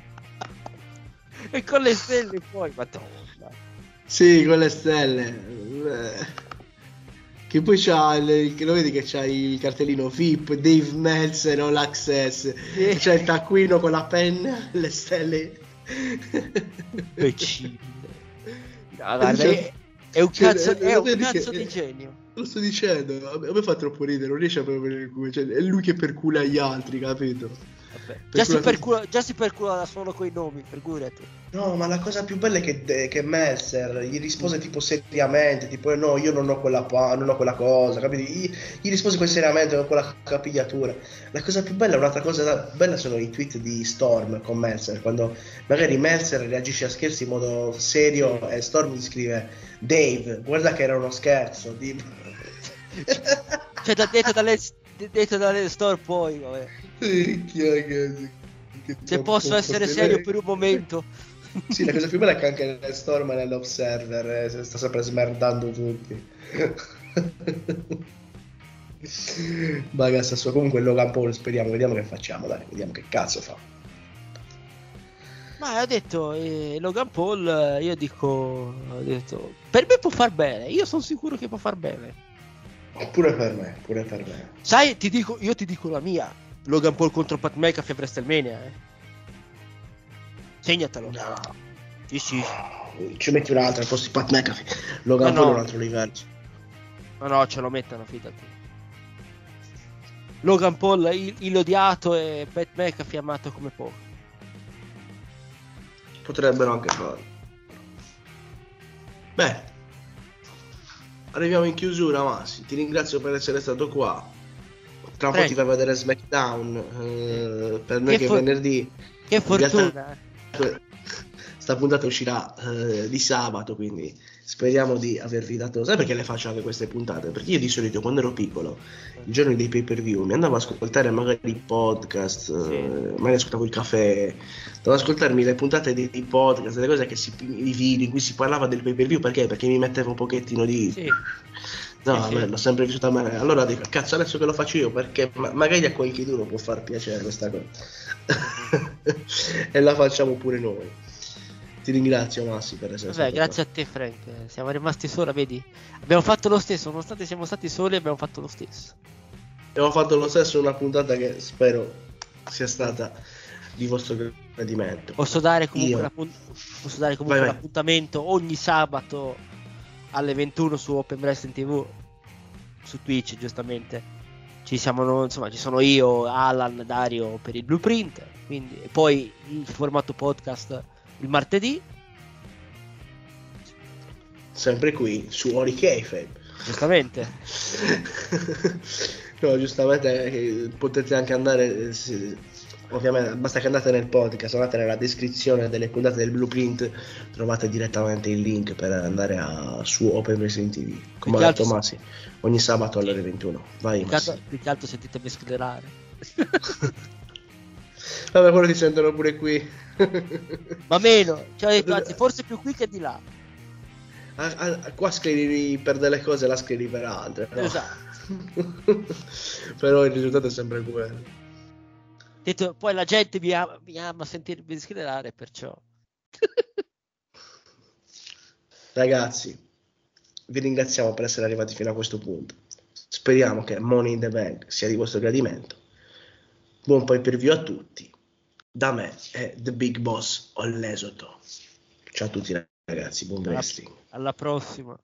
E con le stelle poi, madonna. Sì, con le stelle. Che poi c'ha il, che lo vedi che c'ha il cartellino VIP, Dave Meltzer, All Access. Sì. C'è il taccuino con la penna, le stelle. Imbecille. No, guarda, è, è un cioè, cazzo, è un che- cazzo di genio. Lo sto dicendo, a me, a me fa troppo ridere, non riesce a prendere il culo, cioè, è lui che percula gli altri, capito? Già, si Percula- già si percula da solo coi nomi, figurati. No, ma la cosa più bella è che, che Mercer gli rispose tipo seriamente, tipo no, io non ho quella, pa- non ho quella cosa, capito? Gli, gli rispose quel seriamente con quella capigliatura. La cosa più bella, un'altra cosa bella sono i tweet di Storm con Mercer, quando magari Mercer reagisce a scherzi in modo serio e Storm gli scrive Dave, guarda che era uno scherzo, tipo. Cioè, da detto dalle, detto dalle store poi, vabbè. Che Se posso essere serio per un momento. Sì, la cosa più bella è che anche Storm nell'Observer eh, sta sempre smerdando tutti. Bagas sua comunque Logan Paul speriamo, vediamo che facciamo, dai, vediamo che cazzo fa. Ma ho detto, eh, Logan Paul, eh, io dico, detto, per me può far bene, io sono sicuro che può far bene. Pure per me, pure per me. Sai, ti dico, io ti dico la mia. Logan Paul contro Pat McAfee a WrestleMania, eh. Segnatelo. No, Sì, sì. ci metti un altro al posto di Pat McAfee. Logan Ma Paul no. è un altro livello. No, no, ce lo mettono, fidati. Logan Paul, il, il odiato e Pat McAfee amato come poco. Potrebbero anche farlo. Beh, arriviamo in chiusura, Massi. Ti ringrazio per essere stato qua. Tra un po' ti fai vedere SmackDown. eh, per noi Che che, for- venerdì. Che realtà- fortuna. eh. Sta puntata uscirà eh, di sabato, quindi speriamo di avervi dato. Sai perché le faccio anche queste puntate? Perché io di solito quando ero piccolo, i giorni dei pay per view, mi andavo ad ascoltare magari i podcast, eh, magari ascoltavo il caffè, andavo ad ascoltarmi le puntate dei, dei podcast, delle cose che si, i video in cui si parlava del pay per view perché? Perché mi metteva un pochettino di. Sì. No, Sì, sì. l'ho sempre vissuta male. Allora dico, cazzo, adesso che lo faccio io, perché ma- magari a qualche duro può far piacere questa cosa. e la facciamo pure noi. Ti ringrazio, Massi, per essere Vabbè, grazie a te, Frank. Siamo rimasti soli, vedi? Abbiamo fatto lo stesso, nonostante siamo stati soli, abbiamo fatto lo stesso. qua. Abbiamo fatto lo stesso una puntata che spero sia stata di vostro gradimento. Posso dare comunque, Io. l'appun- posso dare comunque Vai, vai. l'appuntamento ogni sabato alle 21 su Open Wrestling TV, su Twitch, giustamente. Ci siamo, insomma, ci sono io, Alan, Dario per il blueprint. Quindi, e poi il formato podcast il martedì, Sempre qui su Ori Kayfabe. giustamente. no, giustamente eh, potete anche andare. eh, ovviamente, basta che andate nel podcast, andate nella descrizione delle puntate del blueprint, trovate direttamente il link per andare a, su Open Wrestling TV. Come ha detto Massi, ogni sabato alle ore 21. Vai, Più che Massi. altro, più che altro sentitemi sclerare. Vabbè, quello ti sentono pure qui. Ma meno, ci ho detto, anzi, forse più qui che di là. Ah, ah, qua scrivi per delle cose, la scrivi per altre. no? Esatto. Però il risultato è sempre quello. Detto, poi la gente mi ama, mi ama sentirmi sclerare, perciò. Ragazzi, vi ringraziamo per essere arrivati fino a questo punto. Speriamo che Money in the Bank sia di vostro gradimento. Buon poi per view a tutti. Da me è The Big Boss Ollesoto. Ciao a tutti ragazzi, buon wrestling. Alla prossima.